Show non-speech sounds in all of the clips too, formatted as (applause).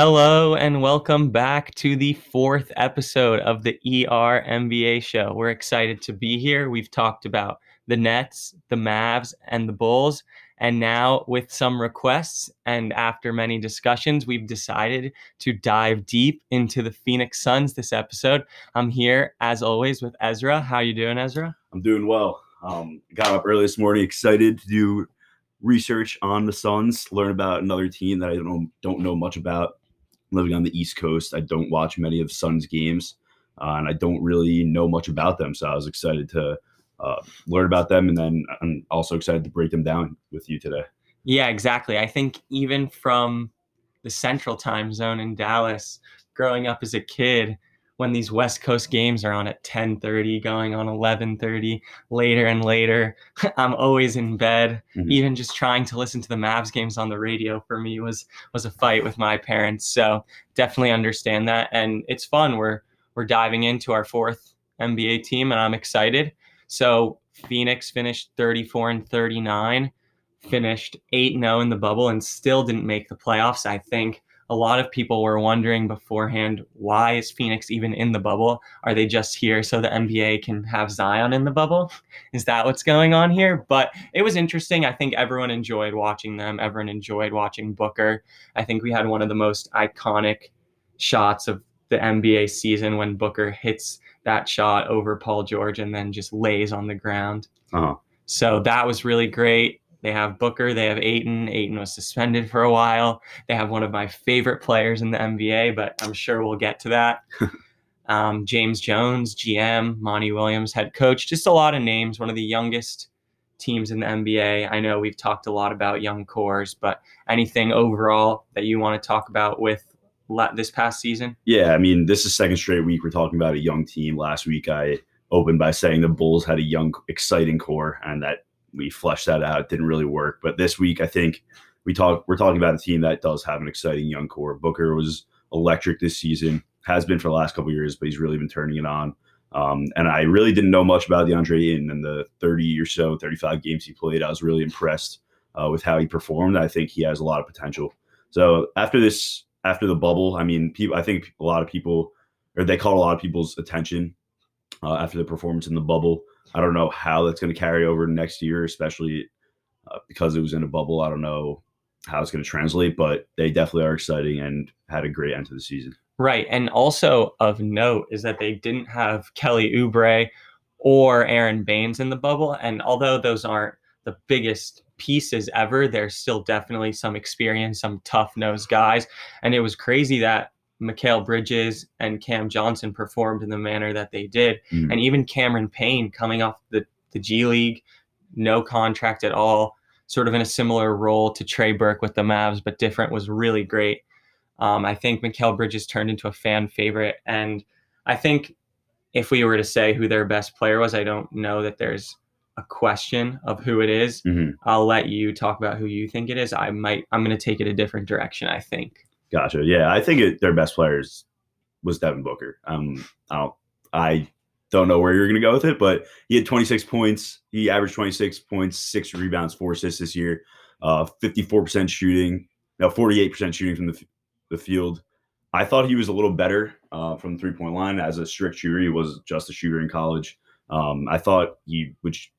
Hello and welcome back to the fourth episode of the ER NBA show. We're excited to be here. We've talked about the Nets, the Mavs, and the Bulls. And now, with some requests and after many discussions, we've decided to dive deep into the Phoenix Suns this episode. I'm here, as always, with Ezra. How you doing, Ezra? I'm doing well. Um, got up early this morning, excited to do research on the Suns, learn about another team that I don't don't know much about. Living on the East Coast, I don't watch many of Suns games, uh, and I don't really know much about them. So I was excited to uh, learn about them, and then I'm also excited to break them down with you today. Yeah, exactly. I think even from the Central Time Zone in Dallas, growing up as a kid, when these West Coast games are on at 10:30, going on 11:30, later and later, (laughs) I'm always in bed. Mm-hmm. Even just trying to listen to the Mavs games on the radio for me was was a fight with my parents. So definitely understand that, and it's fun. We're we're diving into our fourth NBA team, and I'm excited. So Phoenix finished 34 and 39, finished 8 0 in the bubble, and still didn't make the playoffs. I think a lot of people were wondering beforehand why is Phoenix even in the bubble? Are they just here so the NBA can have Zion in the bubble? (laughs) Is that what's going on here? But it was interesting. I think everyone enjoyed watching them. Everyone enjoyed watching Booker. I think we had one of the most iconic shots of the NBA season when Booker hits that shot over Paul George and then just lays on the ground. Uh-huh. So that was really great. They have Booker, they have Ayton. Ayton was suspended for a while. They have one of my favorite players in the NBA, but I'm sure we'll get to that. (laughs) um, James Jones, GM, Monty Williams, head coach, just a lot of names. One of the youngest teams in the NBA. I know we've talked a lot about young cores, but anything overall that you want to talk about with this past season? Yeah, I mean, this is second straight week we're talking about a young team. Last week I opened by saying the Bulls had a young, exciting core, and that we fleshed that out. It didn't really work. But this week, I think we talk we're talking about a team that does have an exciting young core. Booker was electric this season, has been for the last couple years, but he's really been turning it on. Um, and I really didn't know much about DeAndre Ayton in the 30 or so, 35 games he played. I was really impressed uh, with how he performed. I think he has a lot of potential. So after this, after the bubble, I mean, people, I think a lot of people, or they caught a lot of people's attention uh, after the performance in the bubble. I don't know how that's going to carry over next year, especially uh, because it was in a bubble. I don't know how it's going to translate, but they definitely are exciting and had a great end to the season. Right. And also of note is that they didn't have Kelly Oubre or Aron Baynes in the bubble. And although those aren't the biggest pieces ever, there's still definitely some experience, some tough nosed guys. And it was crazy that Mikal Bridges and Cam Johnson performed in the manner that they did. Mm. And even Cameron Payne coming off the, the G League, no contract at all, sort of in a similar role to Trey Burke with the Mavs, but different, was really great. Um, I think Mikal Bridges turned into a fan favorite. And I think if we were to say who their best player was, I don't know that there's a question of who it is. Mm-hmm. I'll let you talk about who you think it is. I might, I'm going to take it a different direction, I think. Gotcha. Yeah, I think it, their best players was Devin Booker. Um, I don't, I don't know where you're going to go with it, but he had 26 points. He averaged 26 points, six rebounds, four assists this year. Uh, 54% shooting, now 48% shooting from the, the field. I thought he was a little better uh, from three point line as a strict shooter. He was just a shooter in college. Um, I thought he, which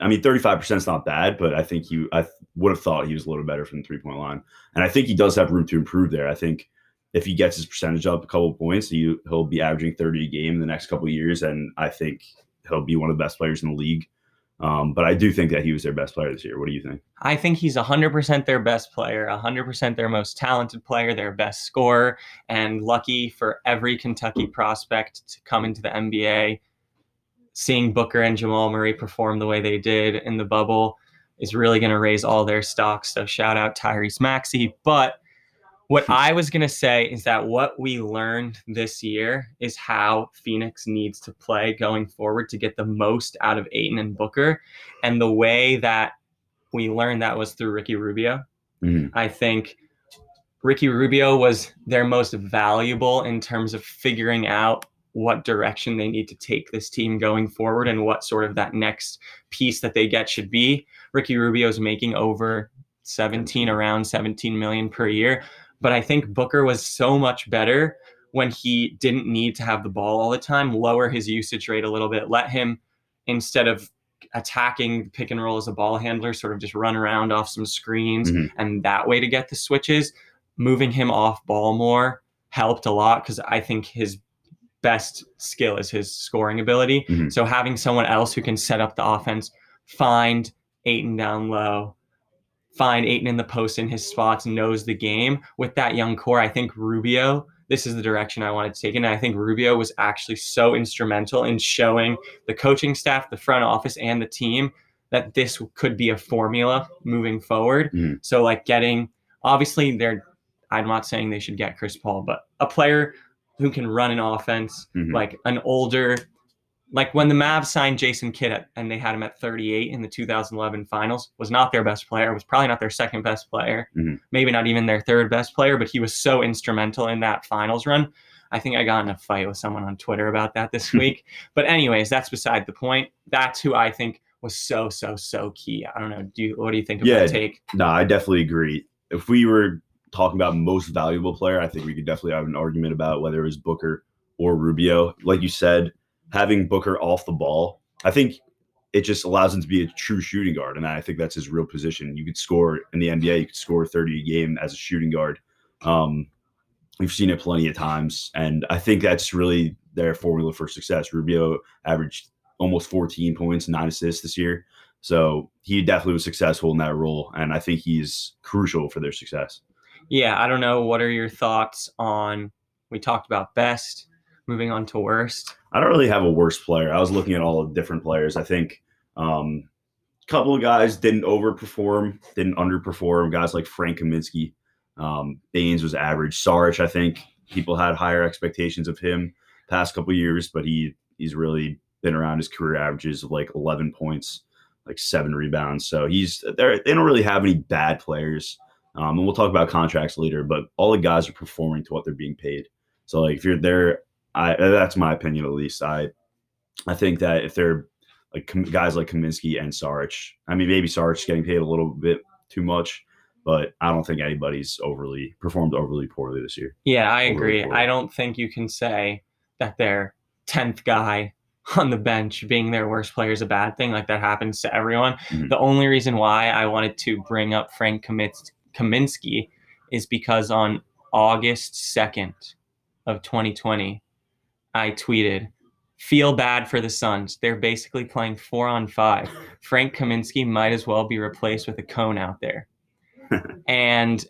I mean, 35% is not bad, but I think you, I would have thought he was a little better from the three point line. And I think he does have room to improve there. I think if he gets his percentage up a couple points, he, he'll be averaging 30 a game in the next couple years. And I think he'll be one of the best players in the league. Um, but I do think that he was their best player this year. What do you think? I think he's 100% their best player, 100% their most talented player, their best scorer, and lucky for every Kentucky prospect to come into the NBA seeing Booker and Jamal Murray perform the way they did in the bubble is really going to raise all their stocks. So shout out Tyrese Maxey. But what I was going to say is that what we learned this year is how Phoenix needs to play going forward to get the most out of Ayton and Booker. And the way that we learned that was through Ricky Rubio. Mm-hmm. I think Ricky Rubio was their most valuable in terms of figuring out what direction they need to take this team going forward and what sort of that next piece that they get should be. Ricky Rubio is making over 17 around 17 million per year. But I think Booker was so much better when he didn't need to have the ball all the time, lower his usage rate a little bit, let him instead of attacking pick and roll as a ball handler, sort of just run around off some screens Mhm. and that way to get the switches. Moving him off ball more helped a lot because I think his best skill is his scoring ability. Mhm. So having someone else who can set up the offense, find Ayton down low, find Ayton in the post in his spots, knows the game. With that young core, I think Rubio, this is the direction I wanted to take. And I think Rubio was actually so instrumental in showing the coaching staff, the front office, and the team that this could be a formula moving forward. Mhm. So like getting obviously they're I'm not saying they should get Chris Paul, but a player who can run an offense, Mhm. like an older like when the Mavs signed Jason Kidd at, and they had him at 38 in the 2011 finals, was not their best player, was probably not their second best player, Mhm. maybe not even their third best player, but he was so instrumental in that finals run. I think I got in a fight with someone on Twitter about that this week. But anyways, that's beside the point. That's who I think was so so so key. I don't know. Do you, what do you think of Yeah. that take? No, I definitely agree. If we were talking about most valuable player, I think we could definitely have an argument about whether it was Booker or Rubio. Like you said, having Booker off the ball, I think it just allows him to be a true shooting guard. And I think that's his real position. You could score in the NBA, you could score 30 a game as a shooting guard. Um, we've seen it plenty of times. And I think that's really their formula for success. Rubio averaged almost 14 points, nine assists this year. So he definitely was successful in that role. And I think he's crucial for their success. Yeah, I don't know. What are your thoughts on? We talked about best. Moving on to worst. I don't really have a worst player. I was looking at all the different players. I think um, a couple of guys didn't overperform, didn't underperform. Guys like Frank Kaminsky, um, Baynes was average. Sarge, I think people had higher expectations of him past couple years, but he he's really been around his career averages of like 11 points, like seven rebounds. So he's they don't really have any bad players. Um, and we'll talk about contracts later, but all the guys are performing to what they're being paid. So like if you're there I that's my opinion at least. I I think that if they're like com- guys like Kaminsky and Sarge, I mean maybe Sarge is getting paid a little bit too much, but I don't think anybody's overly performed overly poorly this year. Yeah, I Overly agree. poor. I don't think you can say that their tenth guy (laughs) on the bench being their worst player is a bad thing. Like that happens to everyone. Mhm. The only reason why I wanted to bring up Frank Kamins- Kaminsky is because on August second of 2020, I tweeted, "Feel bad for the Suns. They're basically playing four on five. Frank Kaminsky might as well be replaced with a cone out there." (laughs) and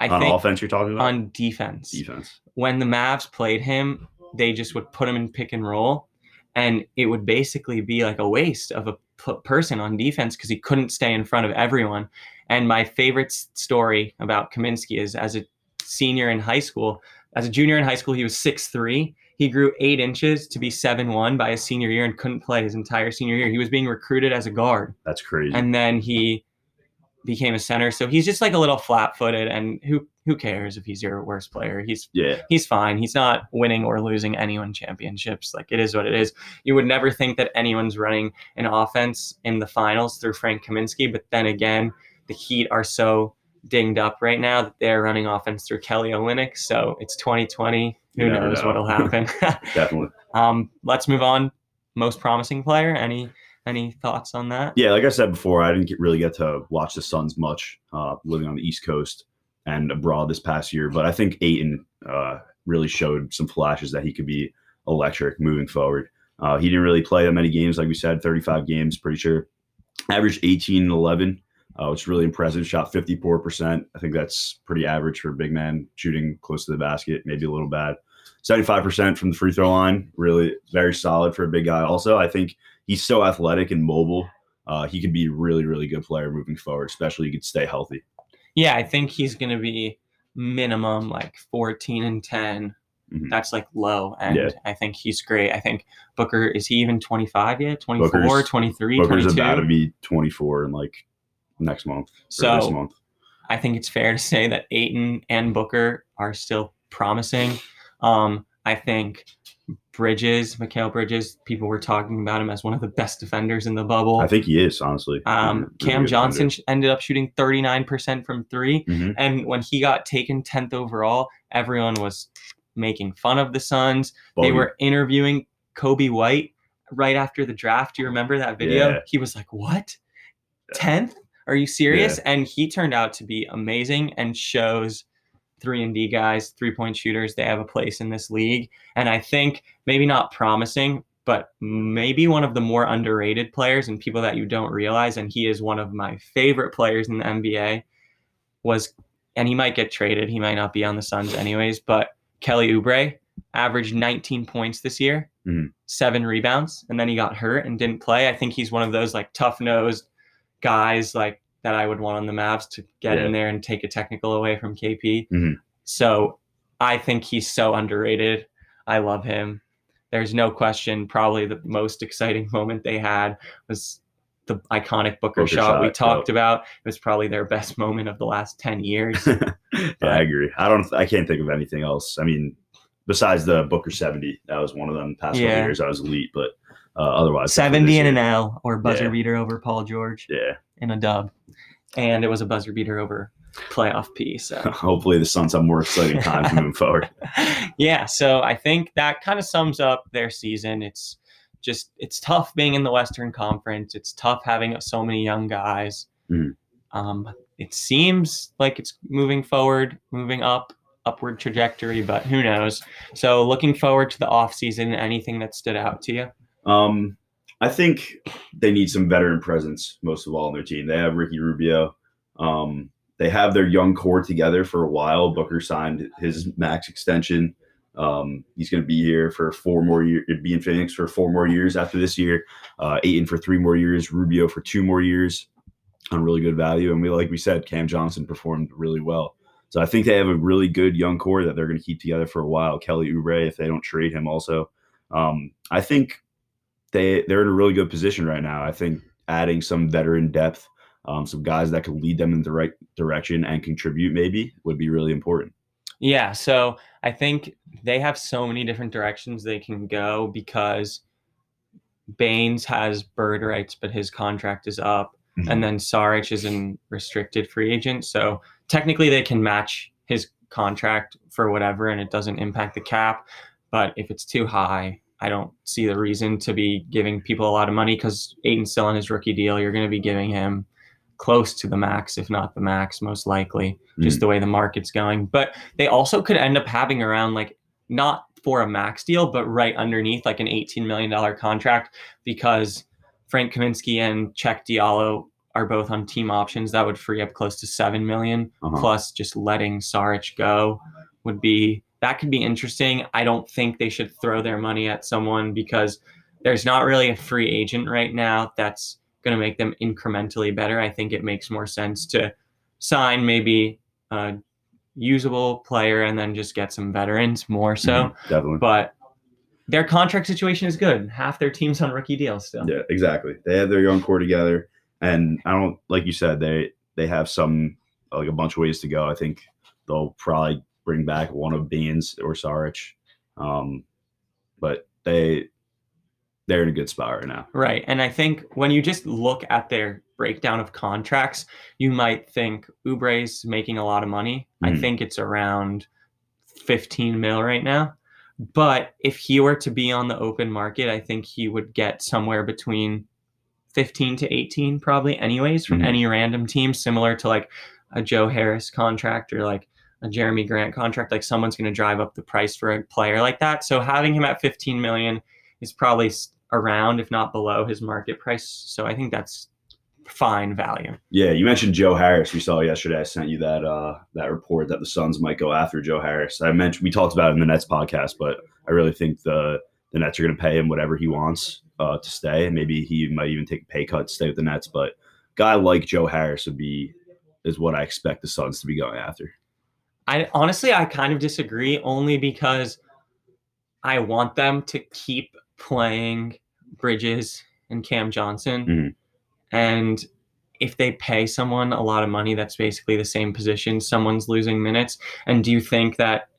I on think offense, you're talking about on defense defense. when the Mavs played him, they just would put him in pick and roll, and it would basically be like a waste of a p- person on defense because he couldn't stay in front of everyone. And my favorite story about Kaminsky is as a senior in high school, as a junior in high school, he was 6'3. He grew eight inches to be 7'1 by his senior year and couldn't play his entire senior year. He was being recruited as a guard That's crazy. and then he became a center. So he's just like a little flat-footed, and who who cares if he's your worst player? He's yeah, he's fine. He's not winning or losing anyone championships. Like it is what it is. You would never think that anyone's running an offense in the finals through Frank Kaminsky, but then again, the Heat are so dinged up right now that they're running offense through Kelly Olynyk. So it's 2020. Who never knows know. what'll happen? (laughs) (laughs) definitely. um, let's move on. Most promising player. Any any thoughts on that? Yeah, like I said before, I didn't get, really get to watch the Suns much uh, living on the East Coast and abroad this past year. But I think Ayton uh, really showed some flashes that he could be electric moving forward. Uh, he didn't really play that many games, like we said, 35 games, pretty sure. Averaged 18 and 11, uh, which is really impressive. Shot 54%. I think that's pretty average for a big man shooting close to the basket, maybe a little bad. 75% from the free throw line, really very solid for a big guy. Also, I think he's so athletic and mobile. Uh, he could be a really, really good player moving forward, especially he could stay healthy. Yeah, I think he's going to be minimum like 14 and 10. Mhm. That's like low. And Yeah. I think he's great. I think Booker, is he even 25 yet? 24, Booker's- 23, Booker's 22? about to be 24 in like next month. So month. I think it's fair to say that Ayton and Booker are still promising. Um, I think Bridges, Mikal Bridges, people were talking about him as one of the best defenders in the bubble. I think he is honestly. Um, Cam Johnson defender. ended up shooting 39% from three. Mhm. And when he got taken 10th overall, everyone was making fun of the Suns. they were interviewing Coby White right after the draft. Do you remember that video? Yeah. He was like, What? 10th? Are you serious? And he turned out to be amazing and shows three and D guys, three point shooters, they have a place in this league. And I think maybe not promising, but maybe one of the more underrated players and people that you don't realize. And he is one of my favorite players in the NBA. Was and he might get traded. He might not be on the Suns anyways. But Kelly Oubre averaged 19 points this year, Mhm. seven rebounds, and then he got hurt and didn't play. I think he's one of those like tough nosed guys like that I would want on the Mavs to get Yeah. in there and take a technical away from KP. Mhm. So I think he's so underrated. I love him. There's no question. Probably the most exciting (laughs) moment they had was the iconic Booker, Booker shot, we shot, talked about. It was probably their best moment of the last 10 years. (laughs) yeah, I agree. I don't. I can't think of anything else. I mean, besides the Booker seventy, that was one of them. Past Yeah. years, I was elite, but uh, otherwise, 70 and and an L or buzzer Yeah. beater over Paul George Yeah. in a dub. And it was a buzzer beater over playoff P. So (laughs) Hopefully, the Suns have more exciting times moving (laughs) forward. yeah, so I think that kind of sums up their season. It's just it's tough being in the Western Conference. It's tough having so many young guys. Mhm. Um, it seems like it's moving forward, moving up, upward trajectory, but who knows? So looking forward to the off season. Anything that stood out to you? Um, I think they need some veteran presence most of all on their team. They have Ricky Rubio. Um, they have their young core together for a while. Booker signed his max extension. Um, he's going to be here for four more years. Be in Phoenix for four more years after this year. Uh, Ayton for three more years. Rubio for two more years on really good value. And we, like we said, Cam Johnson performed really well. So I think they have a really good young core that they're going to keep together for a while. Kelly Oubre, if they don't trade him, also. Um, I think they they're in a really good position right now. I think adding some veteran depth, um, some guys that could lead them in the right direction and contribute maybe would be really important. Yeah, so I think they have so many different directions they can go because Baynes has bird rights, but his contract is up, and then Saric is an restricted free agent. So technically, they can match his contract for whatever, and it doesn't impact the cap. But if it's too high, I don't see the reason to be giving people a lot of money because Ayton's still on his rookie deal. You're going to be giving him close to the max, if not the max, most likely, just the way the market's going. But they also could end up having around like not for a max deal, but right underneath like an $18 million contract because Frank Kaminsky and Cheick Diallo are both on team options. That would free up close to 7 million. Uh-huh. Plus, just letting Saric go would be that could be interesting. I don't think they should throw their money at someone because there's not really a free agent right now that's going to make them incrementally better. I think it makes more sense to sign maybe a usable player and then just get some veterans more so. Mhm, definitely. But their contract situation is good. Half their team's on rookie deals still. Yeah, exactly. They have their young core together, and I don't like you said they they have some like a bunch of ways to go. I think they'll probably bring back one of Beans or Saric, um, but they they're in a good spot right now. Right. And I think when you just look at their breakdown of contracts, you might think Oubre's making a lot of money. I Mhm. think it's around 15 mil right now. But if he were to be on the open market, I think he would get somewhere between 15 to 18 probably anyways from Mhm. any random team similar to like a Joe Harris contract or like a Jerami Grant contract like someone's going to drive up the price for a player like that. So having him at 15 million is probably around if not below his market price. So I think that's fine value. Yeah, you mentioned Joe Harris. We saw yesterday. I sent you that uh, that report that the Suns might go after Joe Harris. I mentioned we talked about it in the Nets podcast, but I really think the the Nets are going to pay him whatever he wants uh, to stay. Maybe he might even take a pay cut to stay with the Nets. But guy like Joe Harris would be is what I expect the Suns to be going after. I honestly I kind of disagree only because I want them to keep playing Bridges and Cam Johnson. Mhm. And if they pay someone a lot of money that's basically the same position, someone's losing minutes. And do you think that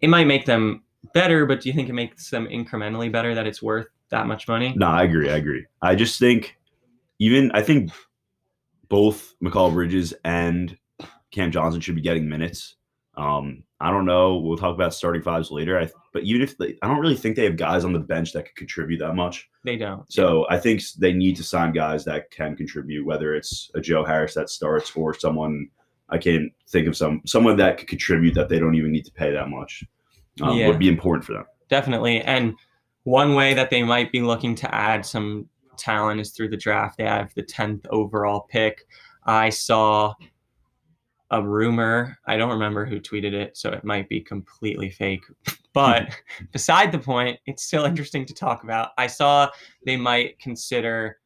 it might make them better, but do you think it makes them incrementally better that it's worth that much money? No, I agree. I agree. I just think even I think both Mikal Bridges and Cam Johnson should be getting minutes. Um, I don't know. We'll talk about starting fives later. I, but even if they, I don't really think they have guys on the bench that could contribute that much. They don't. So I think they need to sign guys that can contribute, whether it's a Joe Harris that starts or someone I can't think of some someone that could contribute that they don't even need to pay that much. Um, Yeah. Would be important for them. Definitely. And one way that they might be looking to add some talent is through the draft. They have the 10th overall pick. I saw a rumor. I don't remember who tweeted it, so it might be completely fake. (laughs) But (laughs) beside the point, it's still interesting to talk about. I saw they might consider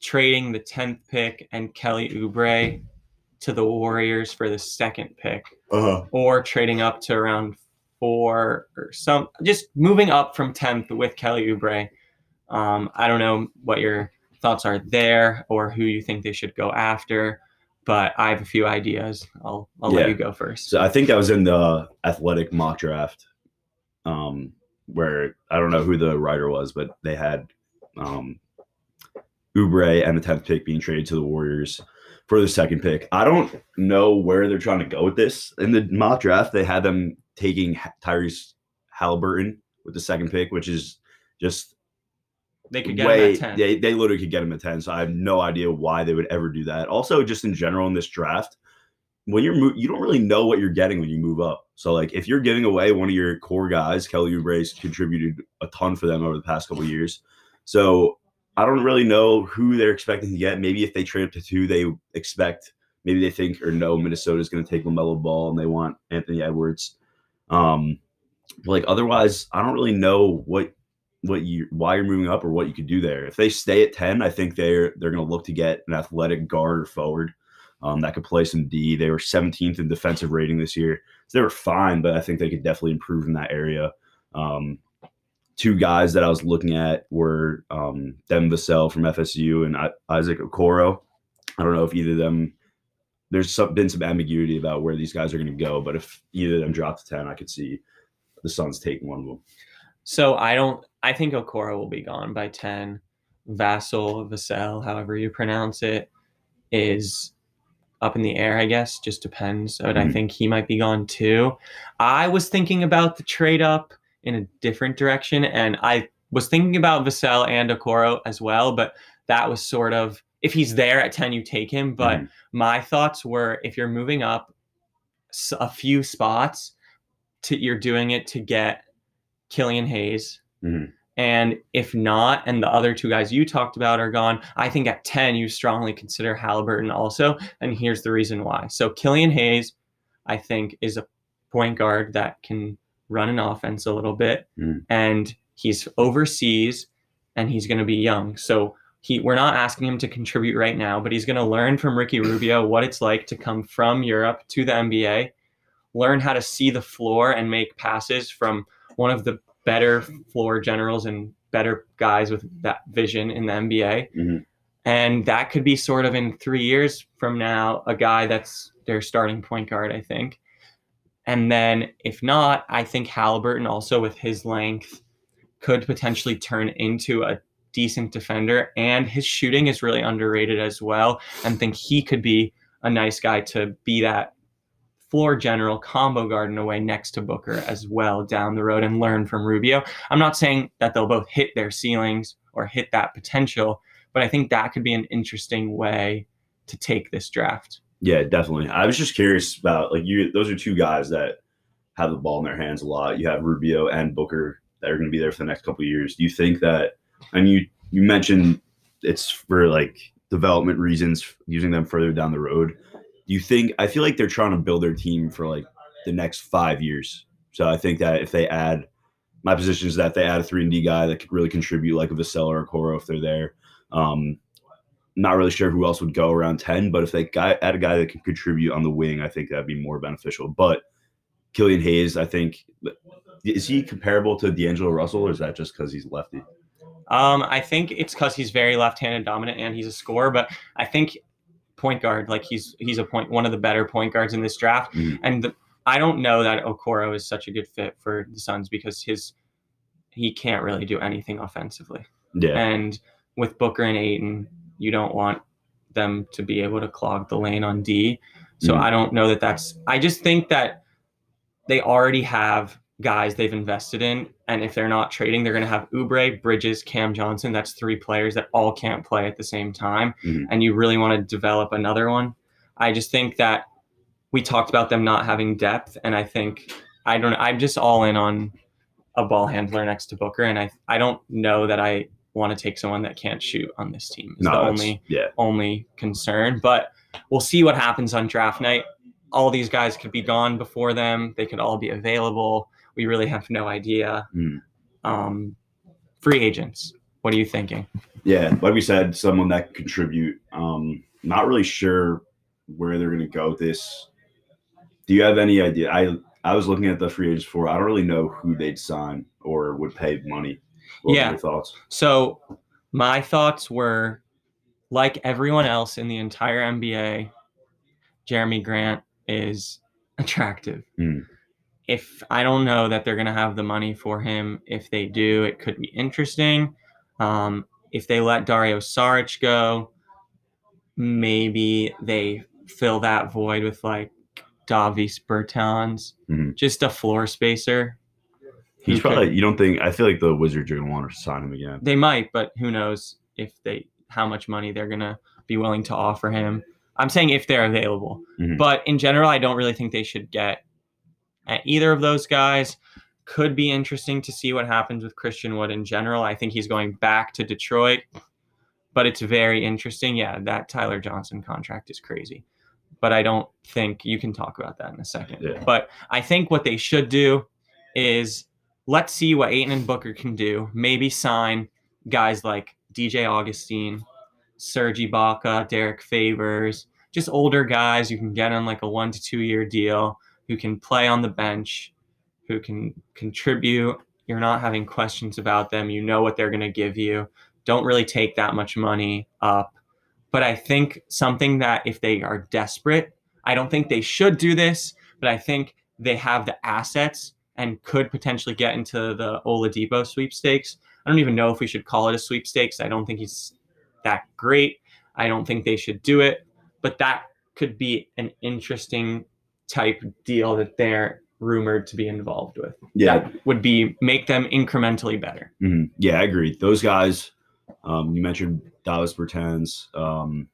trading the 10th pick and Kelly Oubre to the Warriors for the second pick Uh-huh. or trading up to around four or some just moving up from 10th with Kelly Oubre. Um, I don't know what your thoughts are there or who you think they should go after, but I have a few ideas. I'll, I'll Yeah. let you go first. So I think that was in the athletic mock draft, um, where I don't know who the writer was, but they had um, Oubre and the tenth pick being traded to the Warriors for the second pick. I don't know where they're trying to go with this. In the mock draft, they had them taking Tyrese Halliburton with the second pick, which is just They could get way him at 10. they they literally could get him at 10 so i have no idea why they would ever do that. Also just in general in this draft when you're mo- you don't really know what you're getting when you move up. So like if you're giving away one of your core guys kelly Oubre's contributed a ton for them over the past couple of years. So i don't really know who they're expecting to get. Maybe if they trade up to two they expect maybe they think or know minnesota's going to take lamelo ball and they want anthony edwards. Um like otherwise i don't really know what what you why you're moving up or what you could do there. If they stay at 10, I think they're they're going to look to get an athletic guard or forward um, that could play some D. They were 17th in defensive rating this year. So they were fine, but I think they could definitely improve in that area. Um, two guys that I was looking at were um, Devin Vassell from FSU and Isaac Okoro. I don't know if either of them. There's some, been some ambiguity about where these guys are going to go, but if either of them drop to 10, I could see the Suns taking one of them. So I don't. I think Okoro will be gone by ten. Vassal, Vassell, however you pronounce it, is up in the air. I guess just depends. But I Mhm. think he might be gone too. I was thinking about the trade up in a different direction, and I was thinking about Vassell and Okoro as well. But that was sort of if he's there at ten, you take him. But Mhm. my thoughts were if you're moving up a few spots, to you're doing it to get Killian Hayes. Mhm. And if not, and the other two guys you talked about are gone, I think at 10, you strongly consider Halliburton also. And here's the reason why. So Killian Hayes, I think, is a point guard that can run an offense a little bit. Mhm. And he's overseas and he's going to be young. So he, we're not asking him to contribute right now, but he's going to learn from Ricky Rubio what it's like to come from Europe to the NBA, learn how to see the floor and make passes from one of the better floor generals and better guys with that vision in the NBA. Mhm. And that could be sort of in three years from now, a guy that's their starting point guard, I think. And then if not, I think Halliburton also with his length could potentially turn into a decent defender. And his shooting is really underrated as well. And think he could be a nice guy to be that floor general combo guard in a way next to Booker as well down the road and learn from Rubio. I'm not saying that they'll both hit their ceilings or hit that potential, but I think that could be an interesting way to take this draft. Yeah, definitely. I was just curious about like you. Those are two guys that have the ball in their hands a lot. You have Rubio and Booker that are going to be there for the next couple years. Do you think that? And you you mentioned it's for like development reasons, using them further down the road. Do you think? I feel like they're trying to build their team for like the next five years. So I think that if they add, my position is that they add a three and D guy that could really contribute, like a Vassell or a Coro if they're there. Um, not really sure who else would go around 10, but if they add a guy that can contribute on the wing, I think that'd be more beneficial. But Killian Hayes, I think, is he comparable to D'Angelo Russell, or is that just because he's lefty? Um, I think it's because he's very left-handed dominant and he's a scorer, but I think point guard, like he's he's a point one of the better point guards in this draft. Mhm. And the, I don't know that Okoro is such a good fit for the Suns because his he can't really do anything offensively. Yeah. And with Booker and Ayton, you don't want them to be able to clog the lane on D. So Mm. I don't know that that's. I just think that they already have guys they've invested in, and if they're not trading, they're going to have Oubre, Bridges, Cam Johnson. That's three players that all can't play at the same time, Mhm. and you really want to develop another one. I just think that we talked about them not having depth, and I think I don't. I'm just all in on a ball handler next to Booker, and I I don't know that I want to take someone that can't shoot on this team. Is No, the only yeah. only concern. But we'll see what happens on draft night. All these guys could be gone before them. They could all be available. We really have no idea. Mm. Um, free agents. What are you thinking? Yeah, like we said, someone that can contribute. Um, not really sure where they're going to go with this. Do you have any idea? I I was looking at the free agents for. I don't really know who they'd sign or would pay money. What were Yeah. your thoughts? So my thoughts were like everyone else in the entire NBA, Jerami Grant is attractive. Mm. If I don't know that they're going to have the money for him, if they do, it could be interesting. Um, if they let Dario Saric go, maybe they fill that void with like Davis Bertans, Mhm. just a floor spacer. He's could- probably. You don't think? I feel like the Wizards are going to want to sign him again. They might, but who knows if they how much money they're gonna be willing to offer him. I'm saying if they're available, Mhm. but in general, I don't really think they should get at either of those guys. Could be interesting to see what happens with Christian Wood in general. I think he's going back to Detroit, but it's very interesting. Yeah, that Tyler Johnson contract is crazy, but I don't think you can talk about that in a second. Yeah. But I think what they should do is let's see what Ayton and Booker can do. Maybe sign guys like DJ Augustin, Serge Ibaka, Derrick Favors, just older guys you can get on like a one to two year deal who can play on the bench, who can contribute. You're not having questions about them. You know what they're going to give you. Don't really take that much money up. But I think something that if they are desperate, I don't think they should do this, but I think they have the assets and could potentially get into the Oladipo sweepstakes. I don't even know if we should call it a sweepstakes. I don't think he's that great. I don't think they should do it, but that could be an interesting type deal that they're rumored to be involved with. Yeah, That would be make them incrementally better. Mhm. Yeah, I agree. Those guys, um, you mentioned Dallas Bertans, um,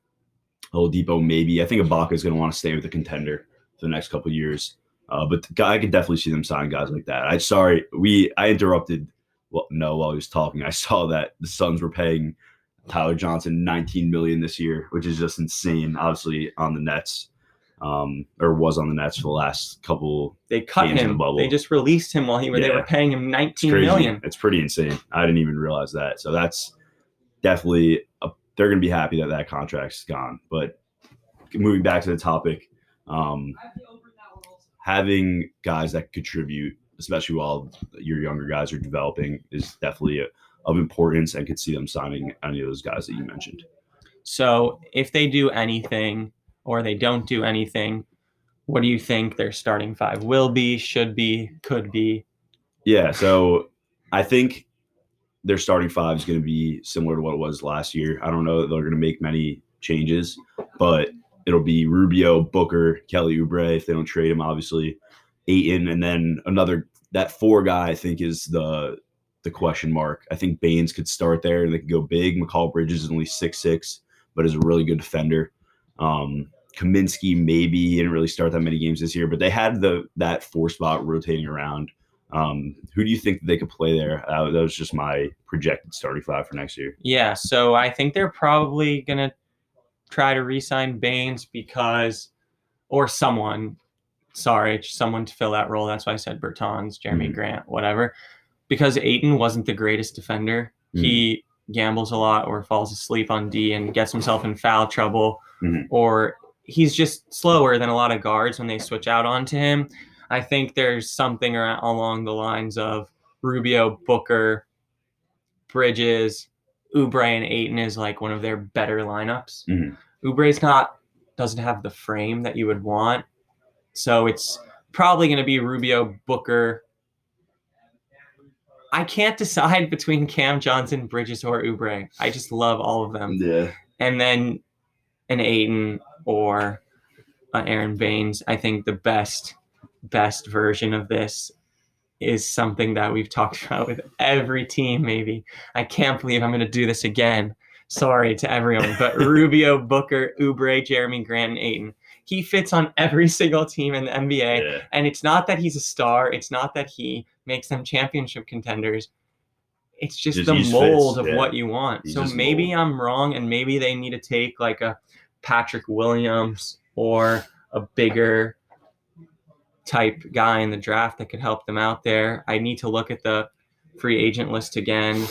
Oladipo, maybe. I think Ibaka is going to want to stay with the contender for the next couple of years. Uh, but I could definitely see them sign guys like that. I sorry, we I interrupted. Well, no, while he was talking, I saw that the Suns were paying Tyler Johnson 19 million this year, which is just insane. Obviously, on the Nets, um, or was on the Nets for the last couple They cut in the him. bubble. They just released him while he were they were paying him It's 19 crazy. million. It's pretty insane. I didn't even realize that. So that's definitely a, they're going to be happy that that contract's gone. But moving back to the topic, um, having guys that contribute, especially while your younger guys are developing, is definitely a, of importance, and could see them signing any of those guys that you mentioned. So if they do anything or they don't do anything, what do you think their starting five will be, should be, could be? Yeah, so I think their starting five is going to be similar to what it was last year. I don't know that they're going to make many changes, but it'll be Rubio, Booker, Kelly Oubre if they don't trade him, obviously, Ayton, and then another that four guy I think is the the question mark. I think Baynes could start there and they could go big. Mikal Bridges is only six six, but is a really good defender. Um, Kaminsky maybe he didn't really start that many games this year, but they had the that four spot rotating around. Um, who do you think they could play there? Uh, that was just my projected starting five for next year. Yeah, so I think they're probably going to try to re-sign Baynes because, or someone, sorry, someone to fill that role. That's why I said Bertans, Jerami Mhm. Grant, whatever. Because Ayton wasn't the greatest defender. He gambles a lot or falls asleep on D and gets himself in foul trouble, Mhm. or he's just slower than a lot of guards when they switch out onto him. I think there's something ar- along the lines of Rubio, Booker, Bridges, Oubre, and Ayton is like one of their better lineups. Mhm. Oubre's not doesn't have the frame that you would want, so it's probably going to be Rubio, Booker. I can't decide between Cam Johnson, Bridges, or Oubre. I just love all of them. Yeah. And then an Ayton or uh, Aron Baynes. I think the best best version of this is something that we've talked (laughs) about with every team. Maybe I can't believe I'm going to do this again. Sorry to everyone, but (laughs) Rubio, Booker, Oubre, Jerami Grant, and Ayton. He fits on every (laughs) single team in the NBA. Yeah. And it's not that he's a star. It's not that he makes them championship contenders. It's just, Just the mold fits, of yeah. what you want. He's so maybe mold. I'm wrong, and maybe they need to take like a Patrick Williams or a bigger type guy in the draft that could help them out there. I need to look at the free agent list again.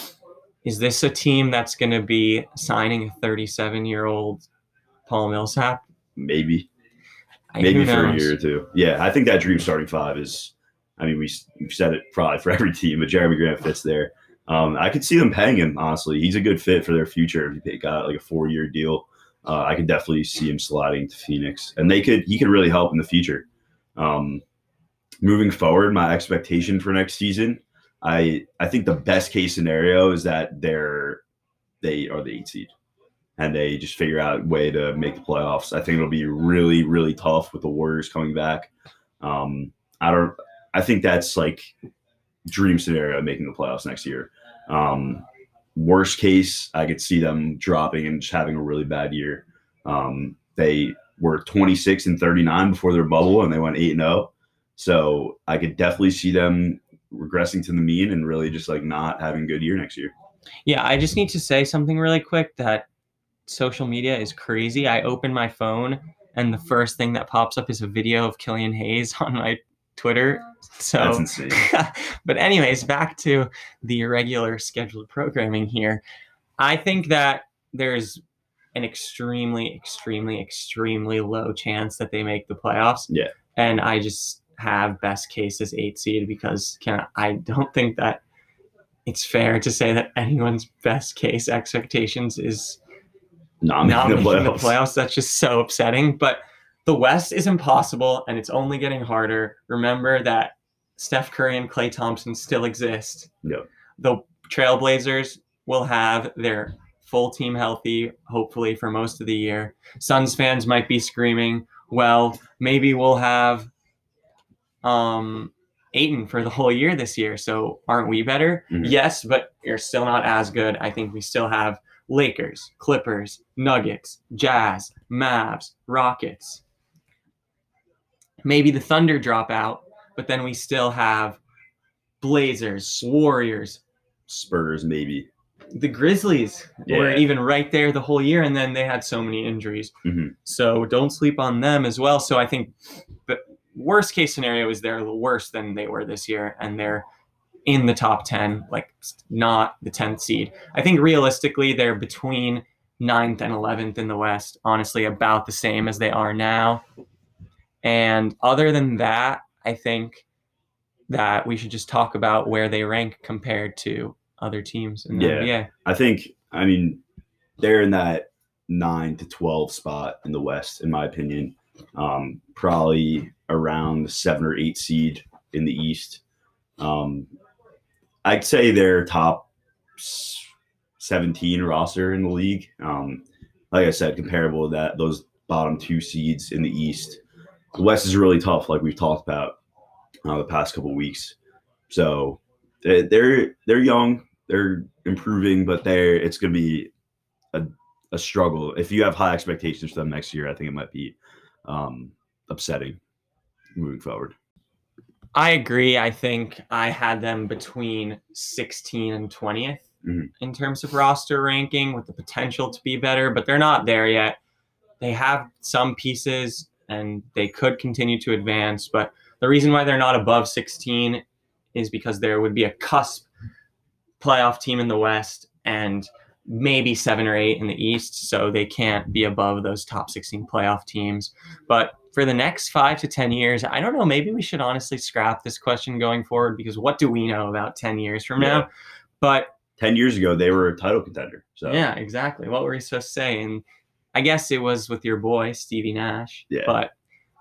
Is this a team that's going to be signing a 37 year old Paul Millsap? Maybe. Maybe for a year or two. Yeah, I think that dream starting five is. I mean, we we've said it probably for (laughs) every team, but Jerami Grant fits there. Um, I could see them paying him. Honestly, he's a good fit for their future. If he got like a four year deal, uh, I could definitely see him sliding to Phoenix, and they could he could really help in the future. Um, moving forward, my expectation for next season, I I think the best case scenario is that they're they are the eight seed, and they just figure out a way to make the playoffs. I think it'll be really really tough with the Warriors coming back. Um, I don't. I think that's like dream scenario making the playoffs next year. Um, worst case, I could see them dropping and just having a really bad year. Um, they were 26 and 39 before their bubble, and they went 8 and 0. So I could definitely see them regressing to the mean and really just like not having a good year next year. Yeah, I just need to say something really quick that social media is crazy. I open my phone and the first thing that pops up is a video of Killian Hayes (laughs) on my Twitter. So (laughs) but anyways, back to the irregular scheduled programming here. I think that there's an extremely, extremely, extremely low chance that they make the playoffs. Yeah. And I just have best case as eight seed because can I don't think that it's fair to say that anyone's best case expectations is Not not making the the playoffs. playoffs. That's just so upsetting. But the West is impossible and it's only getting harder. Remember that Steph Curry and Klay Thompson still exist. Yep. The Trailblazers will have their full team healthy, hopefully, for most of the year. Suns fans might be screaming, well, maybe we'll have um Ayton for the whole year this year. So aren't we better? Mhm. Yes, but you're still not as good. I think we still have Lakers, Clippers, Nuggets, Jazz, Mavs, Rockets. Maybe the Thunder drop out, but then we still have Blazers, Warriors, Spurs, maybe. the Grizzlies were even right there the whole year, and then they had so many injuries. Mhm. So don't sleep on them as well. So I think the worst case scenario is they're worse than they were this year, and they're in the top 10, like not the 10th seed. I think realistically, they're between 9th and 11th in the West, honestly, about the same as they are now. And other than that, I think that we should just talk about where they rank compared to other teams in the Yeah. NBA. I think, I mean, they're in that nine to 12 spot in the West, in my opinion. Um, probably around the seven or eight seed in the East. Um, I'd say they're top 17 roster in the league. Um, like I said, comparable to that, those bottom two seeds in the East. The West is really tough, like we've talked about uh, the past couple weeks. So they- they're they're young, they're improving, but they're it's going to be a, a struggle. If you have high expectations for them next year, I think it might be um, upsetting moving forward. I agree. I think I had them between 16 and 20th Mhm. in terms of roster ranking with the potential to be better, but they're not there yet. They have some pieces and they could continue to advance, but the reason why they're not above 16 is because there would be a cusp playoff team in the West and maybe seven or eight in the East, so they can't be above those top 16 playoff teams. But for the next five to 10 years, I don't know, maybe we should honestly scrap this question going forward because what do we know about 10 years from Yeah. now? But Ten years ago, they were a title contender. So yeah, exactly. What were we supposed to say? And I guess it was with your boy, Stevie Nash. Yeah. But,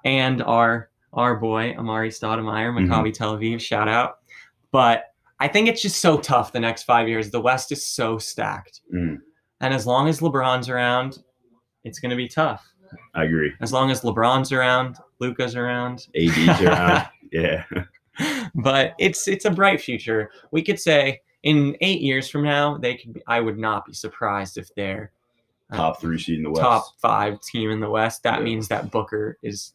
and our our boy Amar'e Stoudemire. Maccabi Tel Aviv, shout out. But I think it's just so tough the next five years. The West is so stacked, Mm, and as long as LeBron's around, it's going to be tough. I agree. As long as LeBron's around, Luka's around, AD's around. (laughs) yeah. but it's it's a bright future. We could say in eight years from now, they could. Be, I would not be surprised if they're uh, Top three seed in the West. top five team in the West. That Yeah. means that Booker is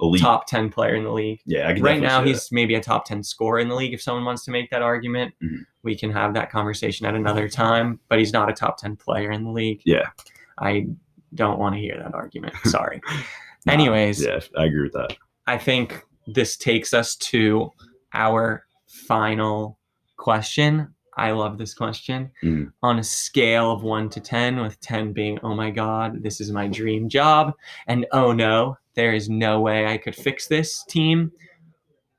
Elite. top ten player in the league. Yeah, I can Right now, he's maybe a top ten scorer in the league. If someone wants to make that argument, Mhm. we can have that conversation at another time. But he's not a top ten player in the league. Yeah. I don't want to hear that argument. (laughs) Sorry. Nah, Anyways. Yeah, I agree with that. I think this takes us to our final question. I love this question. Mhm. On a scale of one to 10, with 10 being, oh my God, this is my dream job, and oh no, there is no way I could fix this team,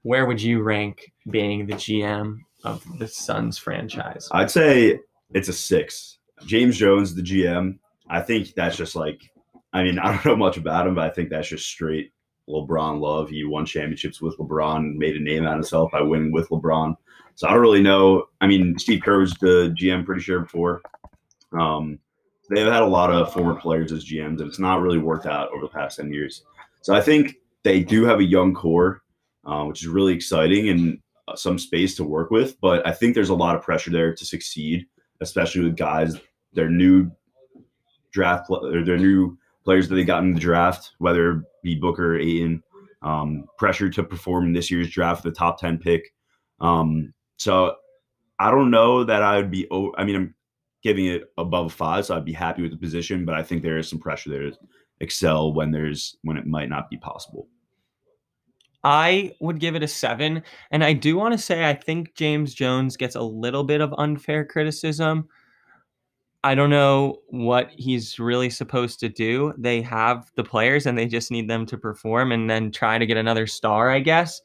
where would you rank being the GM of the Suns franchise? I'd say it's a six. James Jones, the GM. I think that's just like, I mean, (laughs) I don't know much about him, but I think that's just straight LeBron love. He won championships with LeBron, made a name out of himself by winning with LeBron. So I don't really know. I mean, Steve Kerr was the GM pretty sure before. Um, they've had a lot of former players as GMs, and it's not really worked out over the past 10 years. So I think they do have a young core, uh, which is really exciting and uh, some space to work with. But I think there's a lot of pressure there to succeed, especially with guys, their new draft, or their new players that they got in the draft, whether it be Booker or Ayton, um, pressure to perform in this year's draft, the top 10 pick. Um, so I don't know that I would be, I mean, I'm giving it above five, so I'd be happy with the position, but I think there is some pressure there to excel when there's, when it might not be possible. I would give it a seven. And I do want to say, I think James Jones gets a little bit of unfair criticism. I don't know what he's really supposed to do. They have the players and they just need them to perform and then try to get another star, I guess.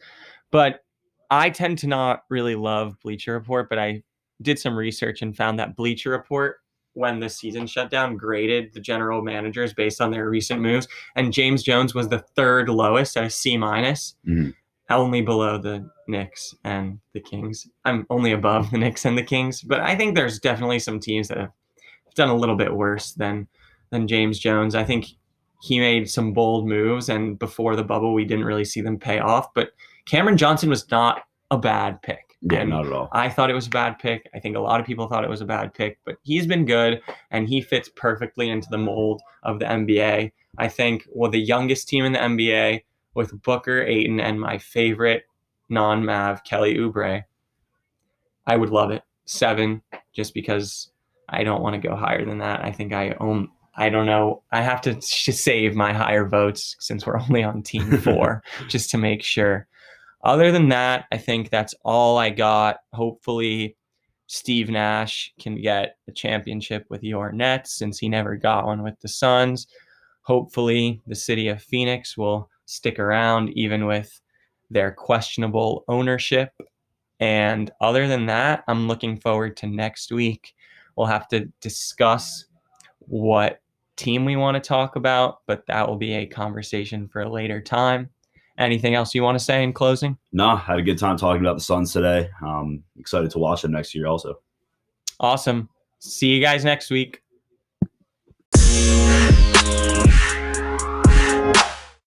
But I tend to not really love Bleacher Report, but I did some research and found that Bleacher Report, when the season shut down, graded the general managers based on their recent moves. And James Jones was the third lowest at a C minus, Mhm. only below the Knicks and the Kings. I'm only above the Knicks and the Kings, but I think there's definitely some teams that have done a little bit worse than than James Jones. I think he made some bold moves, and before the bubble, we didn't really see them pay off. But Cameron Johnson was not a bad pick. Yeah, And not at all. I thought it was a bad pick. I think a lot of people thought it was a bad pick, but he's been good and he fits perfectly into the mold of the NBA. I think, well, the youngest team in the NBA with Booker, Ayton, and my favorite non Mav, Kelly Oubre, I would love it. Seven, just because I don't want to go higher than that. I think I own. I don't know. I have to save my higher votes since we're (laughs) only on team (laughs) four, just to make sure. Other than that, I think that's all I got. Hopefully, Steve Nash can get a championship with your Nets since he never got one with the Suns. Hopefully, the city of Phoenix will stick around even with their questionable ownership. And other than that, I'm looking forward to next week. We'll have to discuss what team we want to talk about, but that will be a conversation for a later time. Anything else you want to say in closing? No, had a good time talking about the Suns today. Um, excited to watch them next year also. Awesome. See you guys next week.